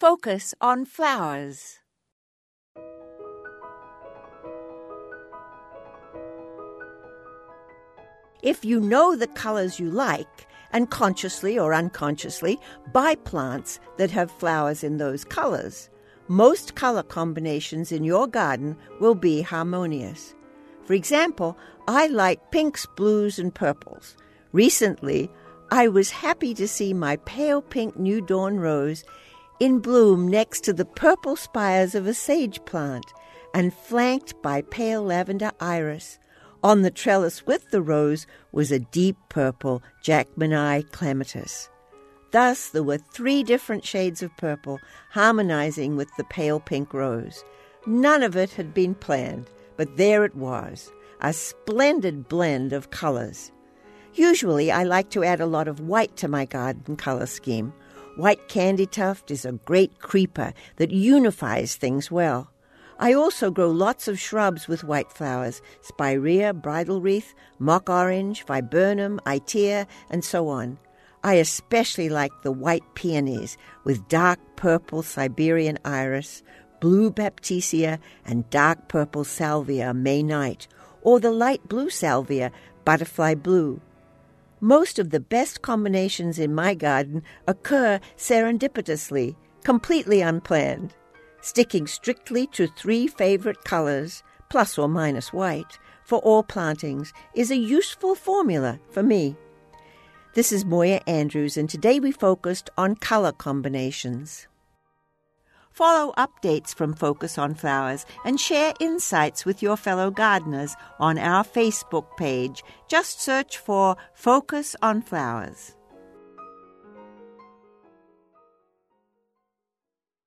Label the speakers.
Speaker 1: Focus on flowers. If you know the colors you like, and consciously or unconsciously buy plants that have flowers in those colors, most color combinations in your garden will be harmonious. For example, I like pinks, blues, and purples. Recently, I was happy to see my pale pink New Dawn rose in bloom next to the purple spires of a sage plant and flanked by pale lavender iris. On the trellis with the rose was a deep purple Jackmanii clematis. Thus, there were three different shades of purple harmonizing with the pale pink rose. None of it had been planned, but there it was, a splendid blend of colors. Usually, I like to add a lot of white to my garden color scheme. White candytuft is a great creeper that unifies things well. I also grow lots of shrubs with white flowers spirea, bridal wreath, mock orange, viburnum, itea, and so on. I especially like the white peonies with dark purple Siberian iris, blue baptisia, and dark purple salvia May night, or the light blue salvia, butterfly blue. Most of the best combinations in my garden occur serendipitously, completely unplanned. Sticking strictly to three favorite colors, plus or minus white, for all plantings is a useful formula for me. This is Moya Andrews, and today we focused on color combinations. Follow updates from Focus on Flowers and share insights with your fellow gardeners on our Facebook page. Just search for Focus on Flowers.